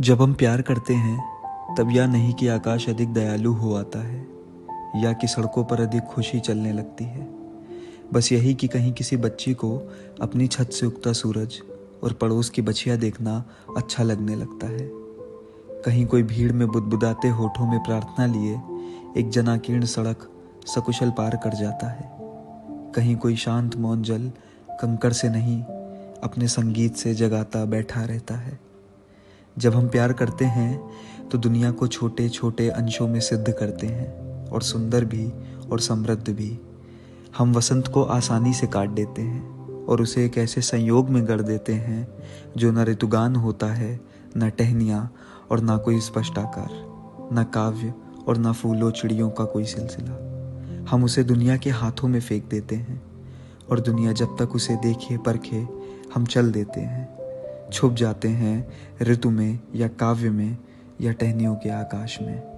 जब हम प्यार करते हैं, तब यह नहीं कि आकाश अधिक दयालु हो आता है, या कि सड़कों पर अधिक खुशी चलने लगती है। बस यही कि कहीं किसी बच्ची को अपनी छत से उगता सूरज और पड़ोस की बछिया देखना अच्छा लगने लगता है। कहीं कोई भीड़ में बुदबुदाते होठों में प्रार्थना लिए, एक जनाकीर्ण सड़क सकुशल पार कर जाता है। कहीं कोई शांत मौन जल कंकड़ से नहीं, अपने संगीत से जगाता बैठा रहता है। जब हम प्यार करते हैं तो दुनिया को छोटे छोटे अंशों में सिद्ध करते हैं, और सुंदर भी और समृद्ध भी। हम वसंत को आसानी से काट देते हैं, और उसे एक ऐसे संयोग में गढ़ देते हैं, जो न ऋतुगान होता है, न टहनिया, और ना कोई स्पष्ट आकार न काव्य, और न फूलों चिड़ियों का कोई सिलसिला। हम उसे दुनिया के हाथों में फेंक देते हैं, और दुनिया जब तक उसे देखे परखे हम चल देते हैं। छुप जाते हैं ऋतु में या काव्य में या टहनियों के आकाश में।